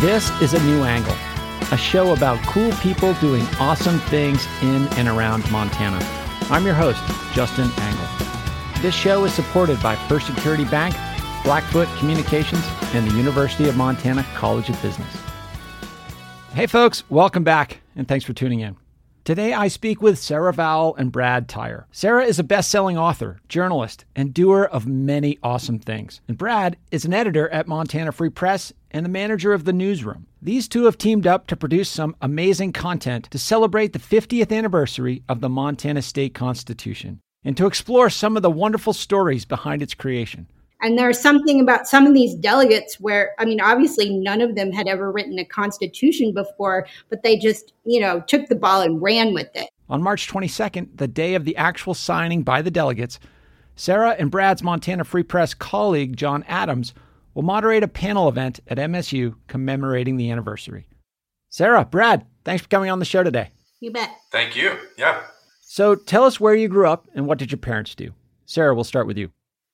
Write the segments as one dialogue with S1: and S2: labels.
S1: This is a new angle, a show about cool people doing awesome things in and around Montana. I'm your host, Justin Angle. This show is supported by First Security Bank, Blackfoot Communications, and the University of Montana College of Business. Hey, folks, welcome back, and thanks for tuning in. Today, I speak with Sarah Vowell and Brad Tyer. Sarah is a best selling author, journalist, and doer of many awesome things. And Brad is an editor at Montana Free Press and the manager of the newsroom. These two have teamed up to produce some amazing content to celebrate the 50th anniversary of the Montana State Constitution and to explore some of the wonderful stories behind its creation.
S2: And there's something about some of these delegates where, I mean, obviously none of them had ever written a constitution before, but they just, you know, took the ball and ran with it.
S1: On March 22nd, the day of the actual signing by the delegates, Sarah and Brad's Montana Free Press colleague, John Adams, will moderate a panel event at MSU commemorating the anniversary. Sarah, Brad, thanks for coming on the show today.
S2: You bet.
S3: Thank you. Yeah.
S1: So tell us where you grew up and what did your parents do? Sarah, we'll start with you.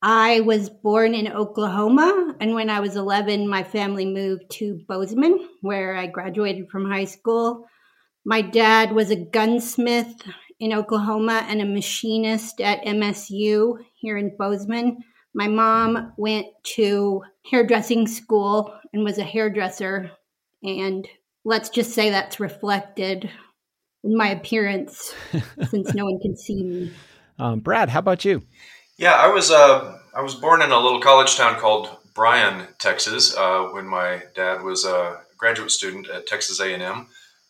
S2: I was born in Oklahoma, and when I was 11, my family moved to Bozeman, where I graduated from high school. My dad was a gunsmith in Oklahoma and a machinist at MSU here in Bozeman. My mom went to hairdressing school and was a hairdresser, and let's just say that's reflected in my appearance since no one can see me.
S1: Um, Brad, how about you?
S3: Yeah, I was uh, I was born in a little college town called Bryan, Texas, uh, when my dad was a graduate student at Texas A&M,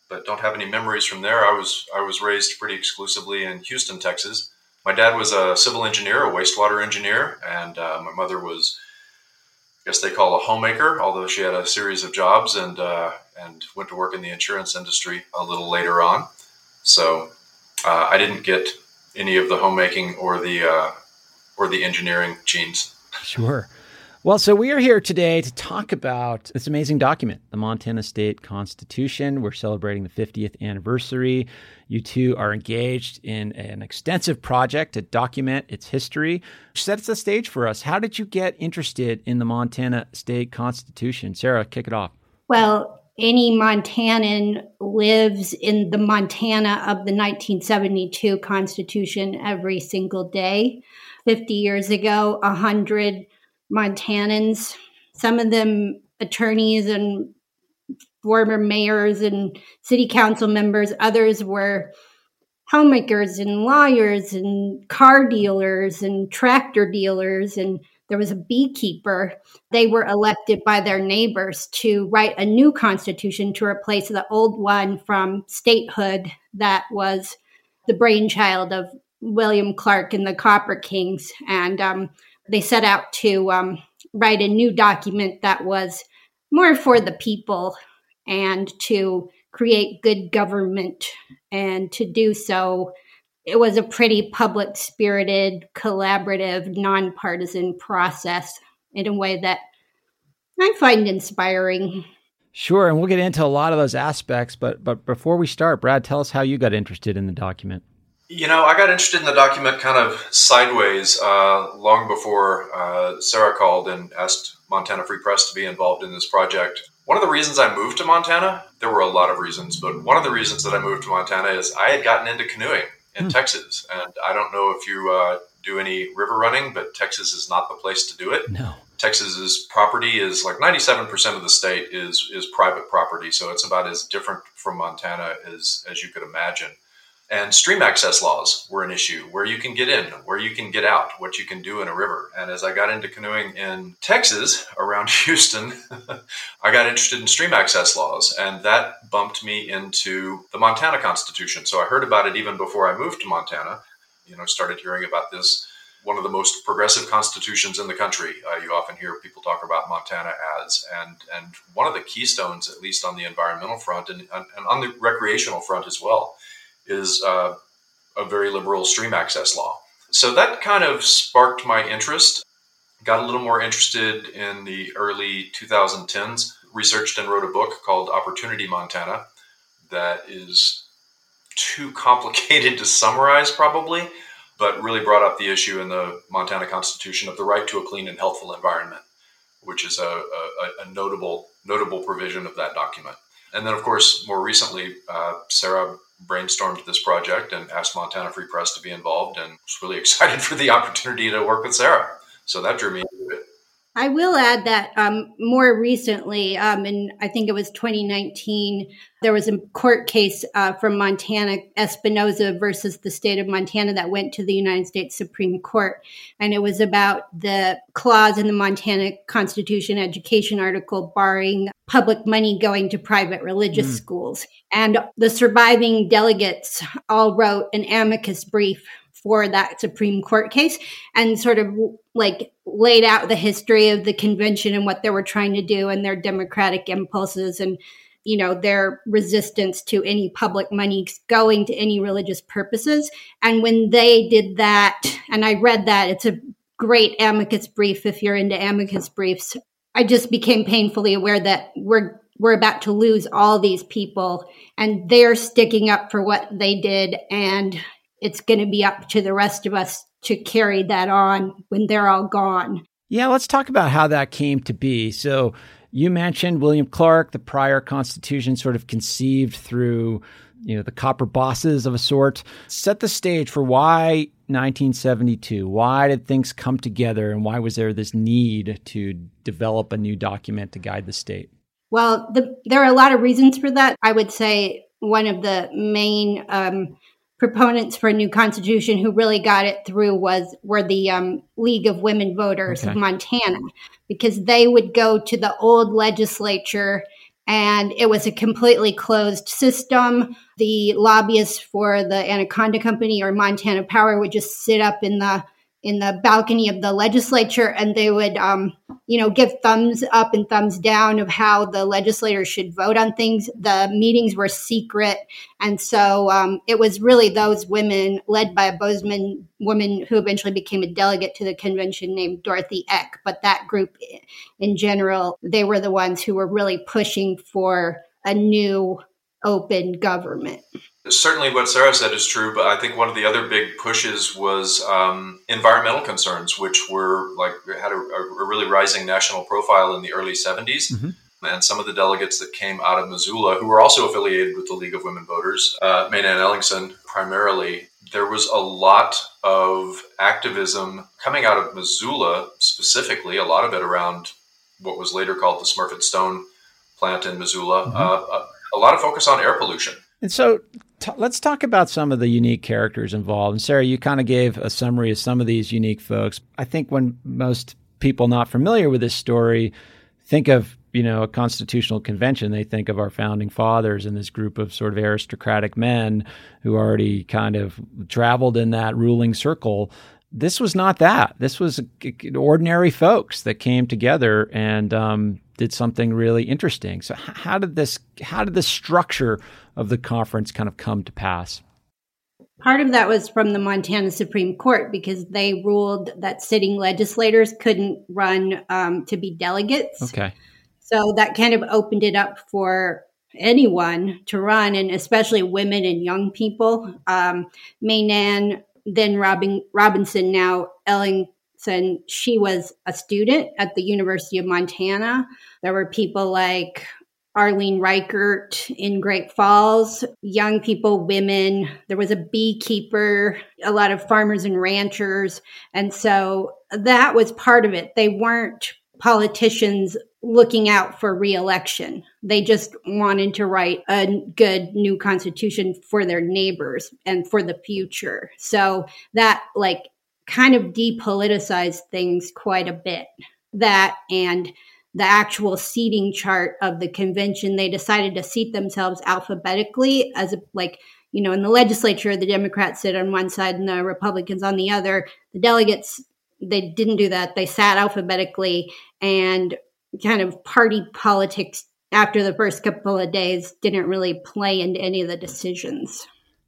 S3: but don't have any memories from there. I was I was raised pretty exclusively in Houston, Texas. My dad was a civil engineer, a wastewater engineer, and uh, my mother was, I guess they call a homemaker, although she had a series of jobs and uh, and went to work in the insurance industry a little later on. So uh, I didn't get any of the homemaking or the uh, or the engineering genes.
S1: Sure. Well, so we are here today to talk about this amazing document, the Montana State Constitution. We're celebrating the 50th anniversary. You two are engaged in an extensive project to document its history. Sets the stage for us. How did you get interested in the Montana State Constitution? Sarah, kick it off.
S2: Well, any Montanan lives in the Montana of the 1972 Constitution every single day. 50 years ago, 100 Montanans, some of them attorneys and former mayors and city council members, others were homemakers and lawyers and car dealers and tractor dealers and there was a beekeeper. They were elected by their neighbors to write a new constitution to replace the old one from statehood that was the brainchild of William Clark and the Copper Kings. And um, they set out to um, write a new document that was more for the people and to create good government. And to do so, it was a pretty public spirited, collaborative, nonpartisan process in a way that I find inspiring.
S1: Sure, and we'll get into a lot of those aspects, but but before we start, Brad, tell us how you got interested in the document.
S3: You know, I got interested in the document kind of sideways uh, long before uh, Sarah called and asked Montana Free Press to be involved in this project. One of the reasons I moved to Montana, there were a lot of reasons, but one of the reasons that I moved to Montana is I had gotten into canoeing in hmm. Texas. And I don't know if you uh, do any river running, but Texas is not the place to do it.
S1: No.
S3: Texas's property is like 97% of the state is is private property, so it's about as different from Montana as as you could imagine. And stream access laws were an issue where you can get in, where you can get out, what you can do in a river. And as I got into canoeing in Texas around Houston, I got interested in stream access laws. And that bumped me into the Montana Constitution. So I heard about it even before I moved to Montana. You know, started hearing about this one of the most progressive constitutions in the country. Uh, you often hear people talk about Montana as, and and one of the keystones, at least on the environmental front and, and, and on the recreational front as well, is uh, a very liberal stream access law. So that kind of sparked my interest. Got a little more interested in the early 2010s, researched and wrote a book called Opportunity Montana that is too complicated to summarize, probably, but really brought up the issue in the Montana Constitution of the right to a clean and healthful environment, which is a, a, a notable notable provision of that document. And then, of course, more recently, uh, Sarah brainstormed this project and asked Montana Free Press to be involved, and was really excited for the opportunity to work with Sarah. So that drew me.
S2: I will add that um, more recently, um, and I think it was 2019, there was a court case uh, from Montana, Espinoza versus the state of Montana, that went to the United States Supreme Court. And it was about the clause in the Montana Constitution education article barring public money going to private religious mm. schools. And the surviving delegates all wrote an amicus brief for that Supreme Court case and sort of like laid out the history of the convention and what they were trying to do and their democratic impulses and you know their resistance to any public money going to any religious purposes. And when they did that and i read that it's a great amicus brief if you're into amicus briefs. I just became painfully aware that we're we're about to lose all these people and they're sticking up for what they did and it's going to be up to the rest of us to carry that on when they're all gone.
S1: Yeah, let's talk about how that came to be. So, you mentioned William Clark, the prior constitution sort of conceived through, you know, the copper bosses of a sort. Set the stage for why 1972. Why did things come together and why was there this need to develop a new document to guide the state?
S2: Well, the, there are a lot of reasons for that. I would say one of the main um, proponents for a new constitution who really got it through was were the um, League of Women Voters okay. of Montana because they would go to the old legislature and it was a completely closed system. The lobbyists for the Anaconda Company or Montana Power would just sit up in the in the balcony of the legislature and they would um, you know give thumbs up and thumbs down of how the legislators should vote on things. The meetings were secret and so um, it was really those women led by a bozeman woman who eventually became a delegate to the convention named dorothy eck but that group in general they were the ones who were really pushing for a new open government
S3: Certainly, what Sarah said is true, but I think one of the other big pushes was um, environmental concerns, which were like had a, a, really rising national profile in the early 70s. Mm-hmm. And some of the delegates that came out of Missoula, who were also affiliated with the League of Women Voters, uh, Mae Nan Ellingson primarily, there was a lot of activism coming out of Missoula specifically, a lot of it around what was later called the Smurfit Stone plant in Missoula, mm-hmm. uh, a, a lot of focus on air pollution.
S1: And so let's talk about some of the unique characters involved. And Sarah, you kind of gave a summary of some of these unique folks. I think when most people not familiar with this story think of you know a constitutional convention they think of our founding fathers and this group of sort of aristocratic men who already kind of traveled in that ruling circle this was not that this was ordinary folks that came together and um, did something really interesting so how did this how did the structure of the conference kind of come to pass?
S2: Part of that was from the Montana Supreme Court because they ruled that sitting legislators couldn't run um, to be delegates.
S1: Okay.
S2: So that kind of opened it up for anyone to run, and especially women and young people. Um, Mae Nan, then Robin, Robinson, now Ellingson, she was a student at the University of Montana. There were people like Arlyne Reichert in Great Falls, young people, women. There was a beekeeper, a lot of farmers and ranchers. And so that was part of it. They weren't politicians looking out for reelection. They just wanted to write a good new constitution for their neighbors and for the future. So that like kind of depoliticized things quite a bit. That and the actual seating chart of the convention, they decided to seat themselves alphabetically as a, like, you know, in the legislature, the Democrats sit on one side and the Republicans on the other. The delegates, they didn't do that. They sat alphabetically and kind of party politics after the first couple of days didn't really play into any of the decisions.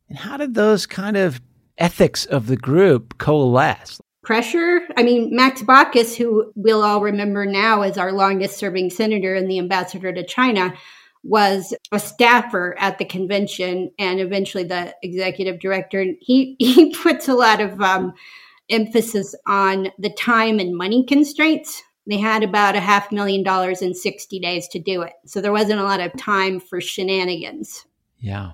S1: And how did those kind of ethics of the group coalesce?
S2: pressure. I mean, Max Baucus, who we'll all remember now as our longest serving senator and the ambassador to China, was a staffer at the convention and eventually the executive director. And he, he puts a lot of um, emphasis on the time and money constraints They had about a half million dollars in 60 days to do it. So there wasn't a lot of time for shenanigans.
S1: Yeah.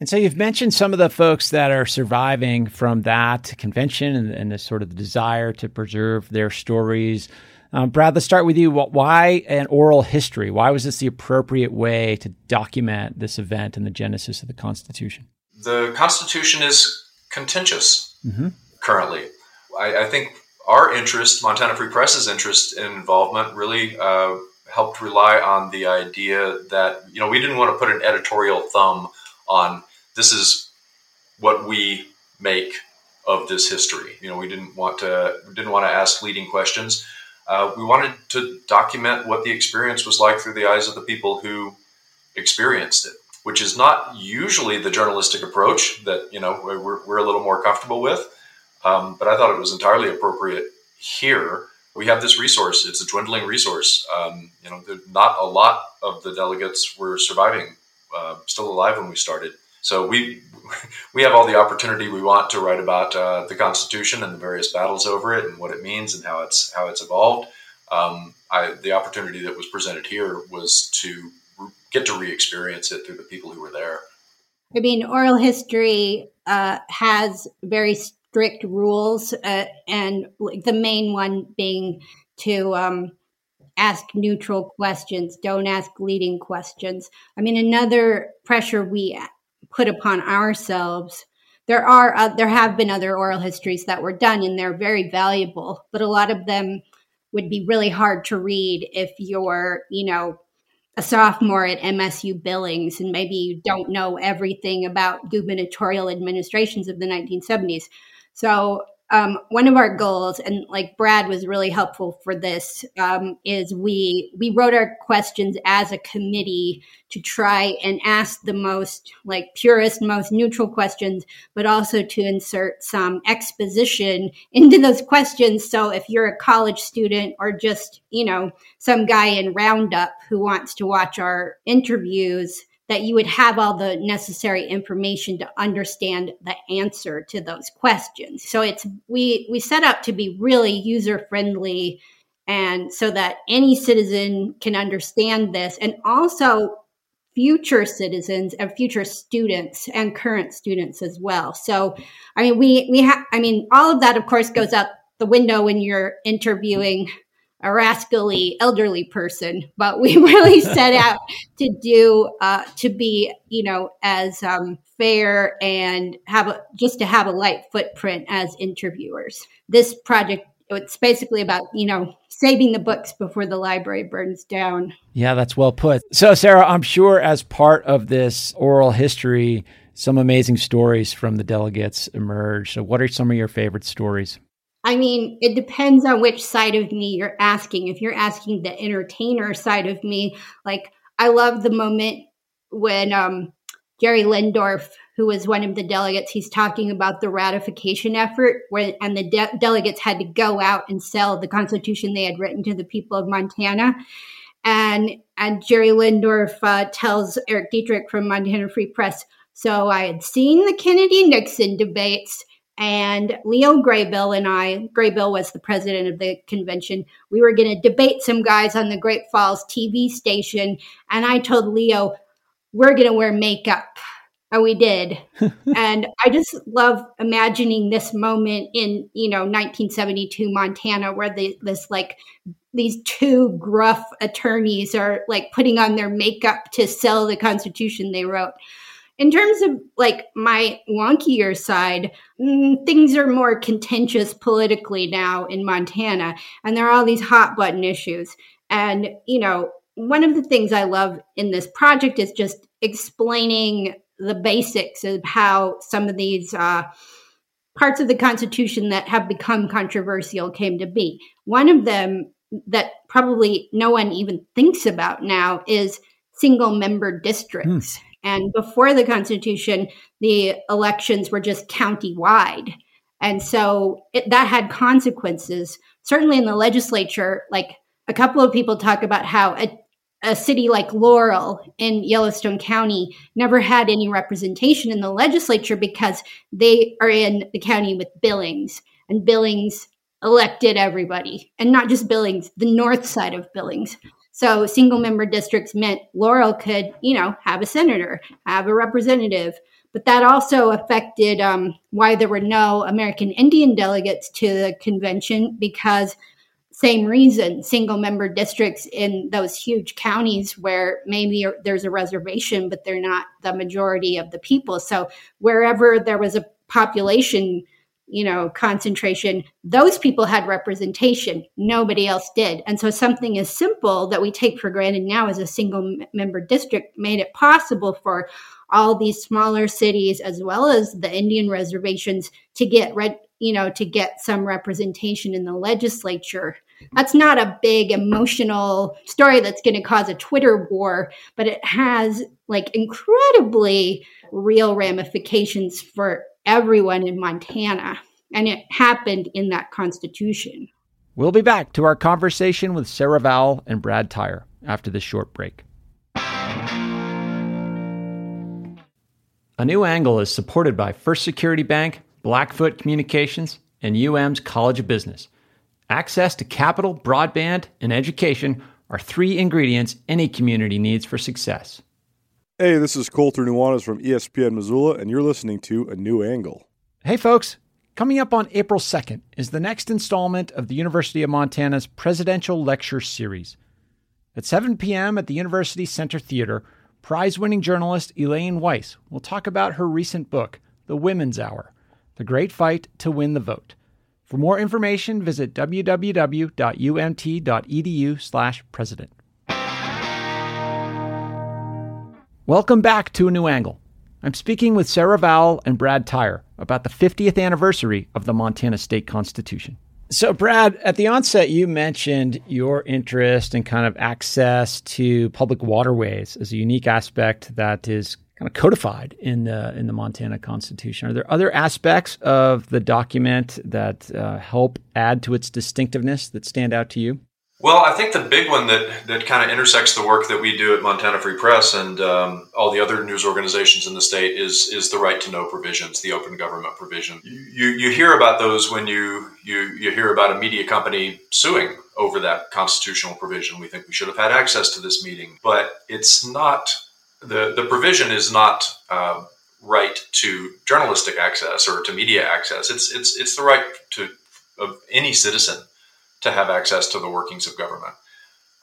S1: And so you've mentioned some of the folks that are surviving from that convention and, and the sort of desire to preserve their stories. Um, Brad, let's start with you. Why an oral history? Why was this the appropriate way to document this event and the genesis of the Constitution?
S3: The Constitution is contentious mm-hmm. currently. I, I, think our interest, Montana Free Press's interest in involvement, really uh, helped rely on the idea that you know we didn't want to put an editorial thumb on this is what we make of this history. You know, we didn't want to didn't want to ask leading questions. Uh, we wanted to document what the experience was like through the eyes of the people who experienced it, which is not usually the journalistic approach that you know we're, we're a little more comfortable with. Um, but I thought it was entirely appropriate here. We have this resource; it's a dwindling resource. Um, you know, not a lot of the delegates were surviving, uh, still alive when we started. So we we have all the opportunity we want to write about uh, the Constitution and the various battles over it and what it means and how it's how it's evolved. Um, I, the opportunity that was presented here was to get to re-experience it through the people who were there.
S2: I mean, oral history uh, has very strict rules, uh, and the main one being to um, ask neutral questions, don't ask leading questions. I mean, another pressure we put upon ourselves. There are uh, there have been other oral histories that were done, and they're very valuable. But a lot of them would be really hard to read if you're, you know, a sophomore at MSU Billings and maybe you don't know everything about gubernatorial administrations of the 1970s. So um, one of our goals, and like Brad was really helpful for this, um, is we we wrote our questions as a committee to try and ask the most like purest, most neutral questions, but also to insert some exposition into those questions. So if you're a college student or just you know some guy in Roundup who wants to watch our interviews, that you would have all the necessary information to understand the answer to those questions. So it's we we set up to be really user friendly and so that any citizen can understand this and also future citizens and future students and current students as well. So I mean we we have I mean all of that of course goes out the window when you're interviewing a rascally elderly person, but we really set out to do uh, to be, you know, as um, fair and have a, just to have a light footprint as interviewers. This project it's basically about you know saving the books before the library burns down.
S1: Yeah, that's well put. So, Sarah, I'm sure as part of this oral history, some amazing stories from the delegates emerged. So, what are some of your favorite stories?
S2: I mean, it depends on which side of me you're asking. If you're asking the entertainer side of me, like I love the moment when um, Jerry Loendorf, who was one of the delegates, he's talking about the ratification effort, where and the de- delegates had to go out and sell the Constitution they had written to the people of Montana. And and Jerry Loendorf uh, tells Eric Dietrich from Montana Free Press, so I had seen the Kennedy Nixon debates and Leo Graybill and I, Graybill was the president of the convention, we were going to debate some guys on the Great Falls TV station. And I told Leo, we're going to wear makeup. And we did. and I just love imagining this moment in, you know, 1972 Montana where the, this like these two gruff attorneys are like putting on their makeup to sell the constitution they wrote. In terms of like my wonkier side, mm, things are more contentious politically now in Montana, and there are all these hot button issues. And, you know, one of the things I love in this project is just explaining the basics of how some of these uh, parts of the Constitution that have become controversial came to be. One of them that probably no one even thinks about now is single member districts. Hmm. And before the Constitution, the elections were just county wide. And so it, that had consequences. Certainly in the legislature, like a couple of people talk about how a, a city like Laurel in Yellowstone County never had any representation in the legislature because they are in the county with Billings. And Billings elected everybody, and not just Billings, the north side of Billings. So single member districts meant Laurel could, you know, have a senator, have a representative. But that also affected um, why there were no American Indian delegates to the convention because same reason single member districts in those huge counties where maybe there's a reservation but they're not the majority of the people so wherever there was a population you know concentration. Those people had representation. Nobody else did. And so something as simple that we take for granted now as a single member district made it possible for all these smaller cities as well as the indian reservations to get red you know to get some representation in the legislature. That's not a big emotional story that's going to cause a Twitter war, but it has like incredibly real ramifications for everyone in Montana. And it happened in that constitution.
S1: We'll be back to our conversation with Sarah Vowell and Brad Tyer after this short break. A new angle is supported by First Security Bank, Blackfoot Communications, and UM's College of Business. Access to capital, broadband, and education are three ingredients any community needs for success.
S4: Hey, this is Colter Nuanez from ESPN Missoula, and you're listening to A New Angle.
S1: Hey, folks. Coming up on April 2nd is the next installment of the University of Montana's Presidential Lecture Series. At 7 p.m. at the University Center Theater, prize winning journalist Elaine Weiss will talk about her recent book, The Women's Hour The Great Fight to Win the Vote. For more information, visit www.umt.edu/president. Welcome back to A New Angle. I'm speaking with Sarah Vowell and Brad Tyer about the 50th anniversary of the Montana State Constitution. So, Brad, at the onset, you mentioned your interest in kind of access to public waterways as a unique aspect that is kind of codified in the in the Montana Constitution. Are there other aspects of the document that uh, help add to its distinctiveness that stand out to you?
S3: Well, I think the big one that, that kind of intersects the work that we do at Montana Free Press and um, all the other news organizations in the state is is the right to know provisions, the open government provision. You, you hear about those when you, you you hear about a media company suing over that constitutional provision. We think we should have had access to this meeting, but it's not the the provision is not uh, right to journalistic access or to media access. It's it's it's the right to of any citizen to have access to the workings of government,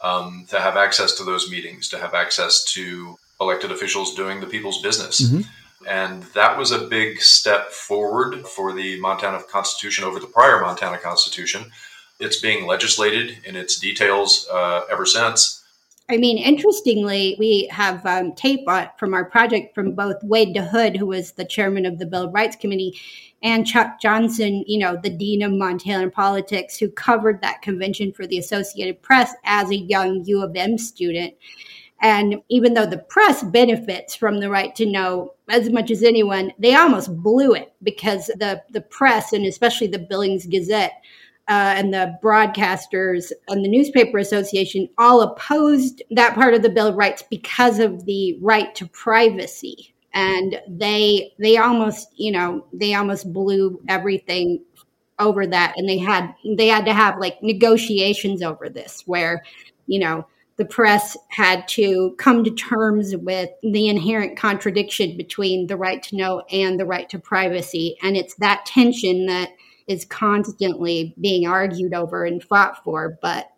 S3: um, to have access to those meetings, to have access to elected officials doing the people's business. Mm-hmm. And that was a big step forward for the Montana Constitution over the prior Montana Constitution. It's being legislated in its details uh, ever since.
S2: I mean, interestingly, we have um, tape from our project from both Wade Dahood, who was the chairman of the Bill of Rights Committee, and Chuck Johnson, you know, the dean of Montana politics, who covered that convention for the Associated Press as a young U of M student. And even though the press benefits from the right to know as much as anyone, they almost blew it because the, the press, and especially the Billings Gazette, uh, and the broadcasters and the newspaper association all opposed that part of the bill of rights because of the right to privacy. And they they almost you know they almost blew everything over that. And they had they had to have like negotiations over this where you know the press had to come to terms with the inherent contradiction between the right to know and the right to privacy. And it's that tension that is constantly being argued over and fought for, but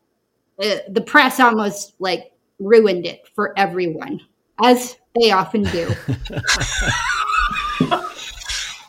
S2: the, the press almost like ruined it for everyone, as they often do.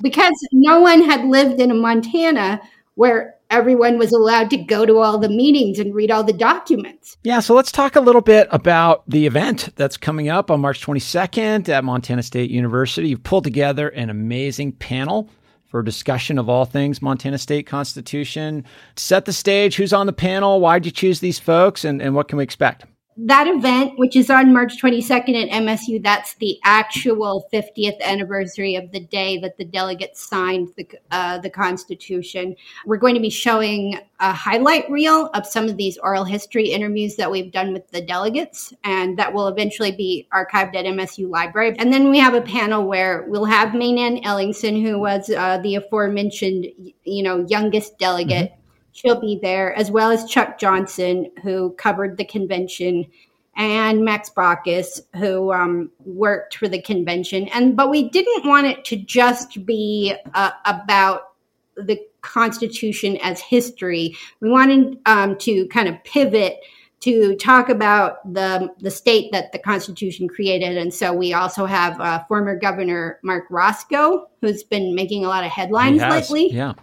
S2: because no one had lived in a Montana where everyone was allowed to go to all the meetings and read all the documents.
S1: Yeah, so let's talk a little bit about the event that's coming up on March 22nd at Montana State University. You've pulled together an amazing panel for discussion of all things Montana State Constitution. Set the stage. Who's on the panel? Why'd you choose these folks? And, and what can we expect?
S2: That event, which is on March 22nd at MSU, that's the actual 50th anniversary of the day that the delegates signed the, uh, the Constitution. We're going to be showing a highlight reel of some of these oral history interviews that we've done with the delegates, and that will eventually be archived at MSU Library. And then we have a panel where we'll have Mae Nan Ellingson, who was uh, the aforementioned, you know, youngest delegate. Mm-hmm She'll be there, as well as Chuck Johnson, who covered the convention, and Max Baucus, who um, worked for the convention. And but we didn't want it to just be uh, about the Constitution as history. We wanted um, to kind of pivot to talk about the the state that the Constitution created, and so we also have uh, former Governor Marc Racicot, who's been making a lot of headlines lately.
S1: Yeah.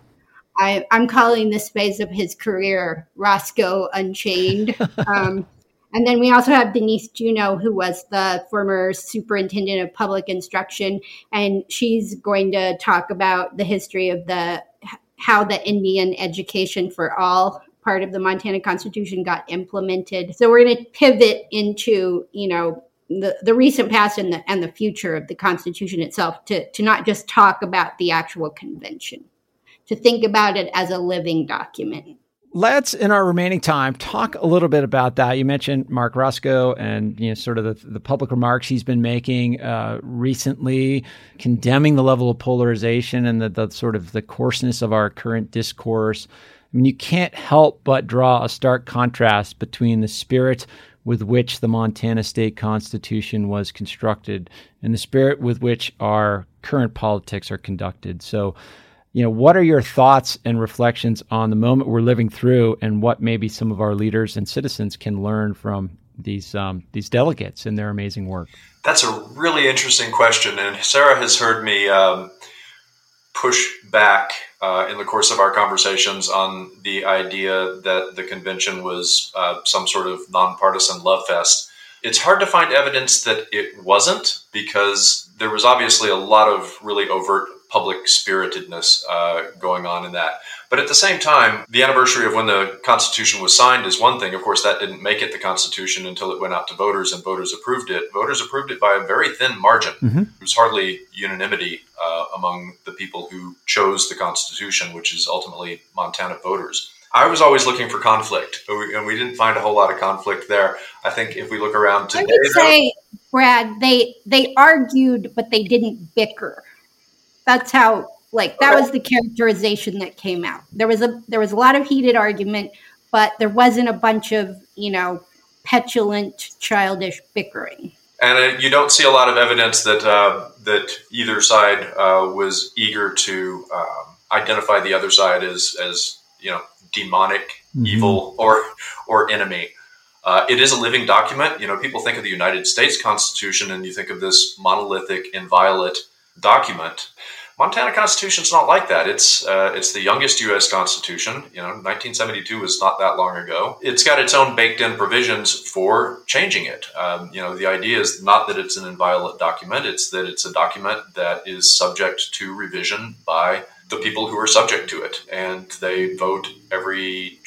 S2: I, am calling this phase of his career Racicot Unchained. um, and then we also have Denise Juneau, who was the former superintendent of public instruction, and she's going to talk about the history of the how the Indian Education for All part of the Montana Constitution got implemented. So we're going to pivot into, you know, the, the recent past and the and the future of the Constitution itself to, to not just talk about the actual convention, to think about it as a living document.
S1: Let's, in our remaining time, talk a little bit about that. You mentioned Marc Racicot and you know sort of the, the public remarks he's been making uh, recently, condemning the level of polarization and the, the sort of the coarseness of our current discourse. I mean, you can't help but draw a stark contrast between the spirit with which the Montana state constitution was constructed and the spirit with which our current politics are conducted. So, you know, what are your thoughts and reflections on the moment we're living through and what maybe some of our leaders and citizens can learn from these um, these delegates and their amazing work?
S3: That's a really interesting question, and Sarah has heard me um, push back uh, in the course of our conversations on the idea that the convention was uh, some sort of nonpartisan love fest. It's hard to find evidence that it wasn't because there was obviously a lot of really overt public spiritedness uh, going on in that. But at the same time, the anniversary of when the Constitution was signed is one thing. Of course, that didn't make it the Constitution until it went out to voters and voters approved it. Voters approved it by a very thin margin. Mm-hmm. There was hardly unanimity uh, among the people who chose the Constitution, which is ultimately Montana voters. I was always looking for conflict, and we didn't find a whole lot of conflict there. I think if we look around today, I
S2: would say, Brad, they they argued, but they didn't bicker. That's how like that was the characterization that came out. There was a there was a lot of heated argument, but there wasn't a bunch of you know petulant, childish bickering.
S3: And uh, you don't see a lot of evidence that uh, that either side uh, was eager to um, identify the other side as as you know demonic, mm-hmm. evil, or or enemy. Uh, it is a living document. You know, people think of the United States Constitution, and you think of this monolithic, inviolate document. Montana Constitution is not like that. It's uh, it's the youngest U.S. Constitution. You know, 1972 was not that long ago. It's got its own baked-in provisions for changing it. Um, you know, the idea is not that it's an inviolate document; it's that it's a document that is subject to revision by the people who are subject to it, and they vote every.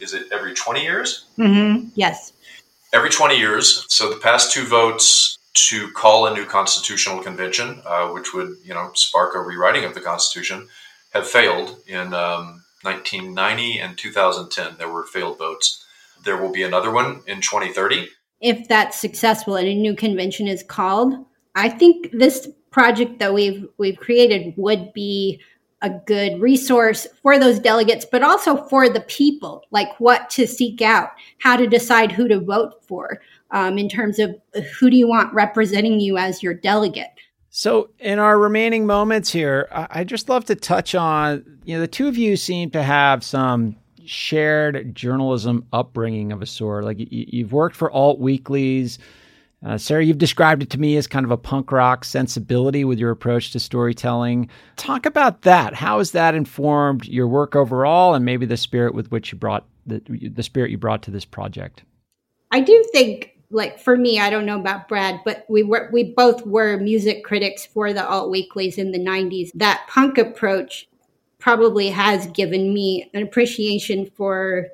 S3: Is it every 20 years?
S2: Mm-hmm. Yes.
S3: Every 20 years. So the past two votes to call a new constitutional convention, uh, which would you know spark a rewriting of the Constitution, have failed in um, 1990 and 2010. There were failed votes. There will be another one in 2030.
S2: If that's successful and a new convention is called, I think this project that we've we've created would be a good resource for those delegates, but also for the people, like what to seek out, how to decide who to vote for um, in terms of who do you want representing you as your delegate.
S1: So, in our remaining moments here, I'd just love to touch on you know the two of you seem to have some shared journalism upbringing of a sort. Like you've worked for alt weeklies. Uh, Sarah, you've described it to me as kind of a punk rock sensibility with your approach to storytelling. Talk about that. How has that informed your work overall, and maybe the spirit with which you brought the, the spirit you brought to this project?
S2: I do think like for me, I don't know about Brad, but we were we both were music critics for the alt weeklies in the 90s. That punk approach probably has given me an appreciation for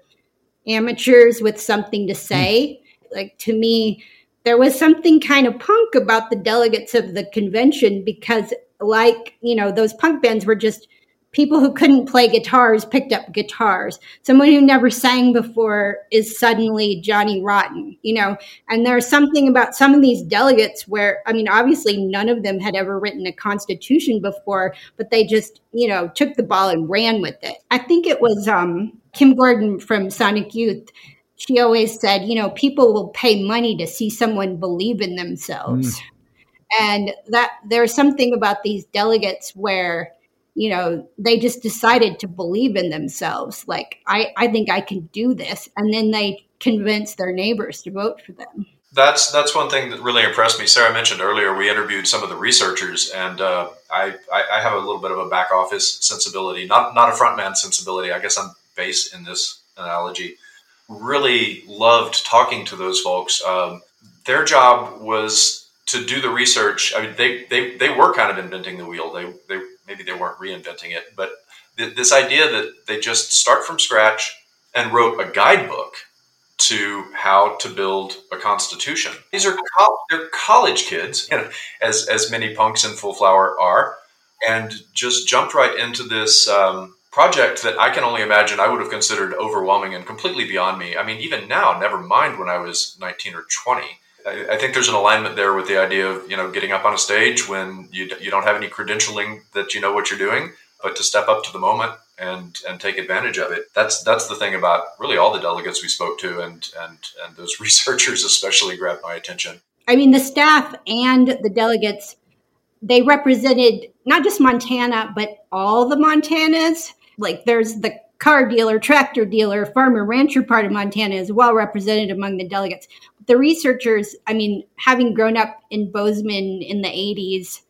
S2: amateurs with something to say. Mm. Like to me, there was something kind of punk about the delegates of the convention because like, you know, those punk bands were just people who couldn't play guitars picked up guitars. Someone who never sang before is suddenly Johnny Rotten, you know. And there's something about some of these delegates where, I mean, obviously none of them had ever written a constitution before, but they just, you know, took the ball and ran with it. I think it was um, Kim Gordon from Sonic Youth, she always said, you know, people will pay money to see someone believe in themselves. Mm. And that there's something about these delegates where, you know, they just decided to believe in themselves. Like, I, I think I can do this. And then they convince their neighbors to vote for them.
S3: That's that's one thing that really impressed me. Sarah mentioned earlier we interviewed some of the researchers, and uh, I, I have a little bit of a back office sensibility, not not a frontman sensibility. I guess I'm bass in this analogy. Really loved talking to those folks. Um, their job was to do the research. I mean, they, they, they were kind of inventing the wheel. They, they maybe they weren't reinventing it, but th- this idea that they just start from scratch and wrote a guidebook to how to build a constitution. These are co- they're college kids, you know, as as many punks in full flower are, and just jumped right into this um, project that I can only imagine I would have considered overwhelming and completely beyond me. I mean, even now, never mind when I was 19 or 20. I, I think there's an alignment there with the idea of you know getting up on a stage when you you don't have any credentialing that you know what you're doing, but to step up to the moment and and take advantage of it. That's that's the thing about really all the delegates we spoke to, and and and those researchers especially grabbed my attention.
S2: I mean, the staff and the delegates they represented not just Montana, but all the Montanas. Like there's the car dealer, tractor dealer, farmer, rancher part of Montana is well represented among the delegates. The researchers, I mean, having grown up in Bozeman in the 80s,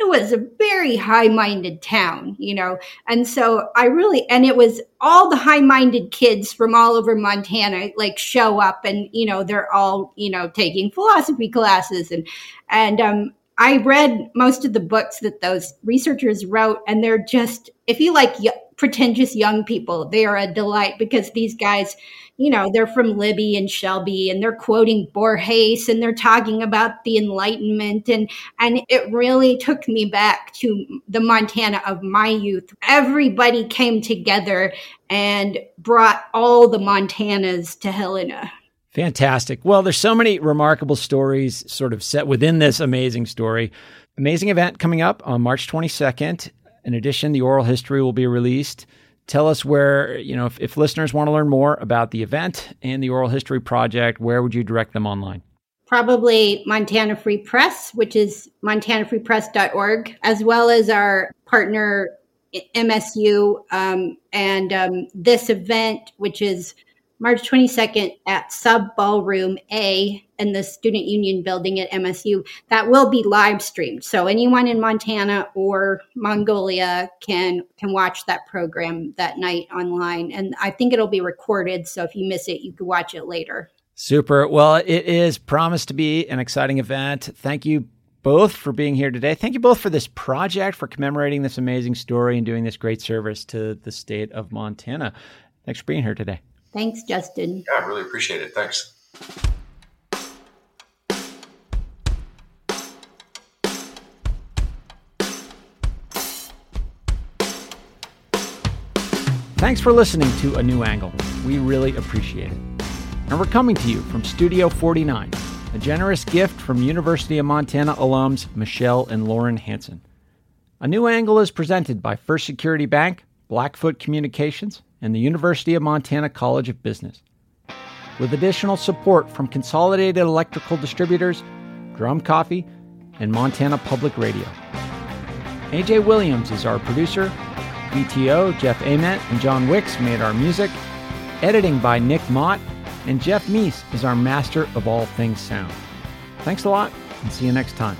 S2: it was a very high minded town, you know. And so I really, and it was all the high minded kids from all over Montana like show up and, you know, they're all, you know, taking philosophy classes and, and, um, I read most of the books that those researchers wrote, and they're just, if you like pretentious young people, they are a delight because these guys, you know, they're from Libby and Shelby and they're quoting Borges and they're talking about the Enlightenment. And, and it really took me back to the Montana of my youth. Everybody came together and brought all the Montanas to Helena.
S1: Fantastic. Well, there's so many remarkable stories sort of set within this amazing story. Amazing event coming up on March 22nd. In addition, the oral history will be released. Tell us where, you know, if, if listeners want to learn more about the event and the oral history project, where would you direct them online?
S2: Probably Montana Free Press, which is montanafreepress.org, as well as our partner MSU um, and um, this event, which is March 22nd at Sub Ballroom A in the Student Union building at MSU. That will be live streamed. So anyone in Montana or Mongolia can can watch that program that night online. And I think it'll be recorded. So if you miss it, you can watch it later.
S1: Super. Well, it is promised to be an exciting event. Thank you both for being here today. Thank you both for this project, for commemorating this amazing story and doing this great service to the state of Montana. Thanks for being here today.
S2: Thanks, Justin.
S3: Yeah, I really appreciate it. Thanks.
S1: Thanks for listening to A New Angle. We really appreciate it. And we're coming to you from Studio 49, a generous gift from University of Montana alums Michelle and Lauren Hanson. A New Angle is presented by First Security Bank, Blackfoot Communications, and the University of Montana College of Business. With additional support from Consolidated Electrical Distributors, Drum Coffee, and Montana Public Radio. AJ Williams is our producer. BTO, Jeff Ament, and John Wicks made our music. Editing by Nick Mott, and Jeff Meese is our master of all things sound. Thanks a lot, and see you next time.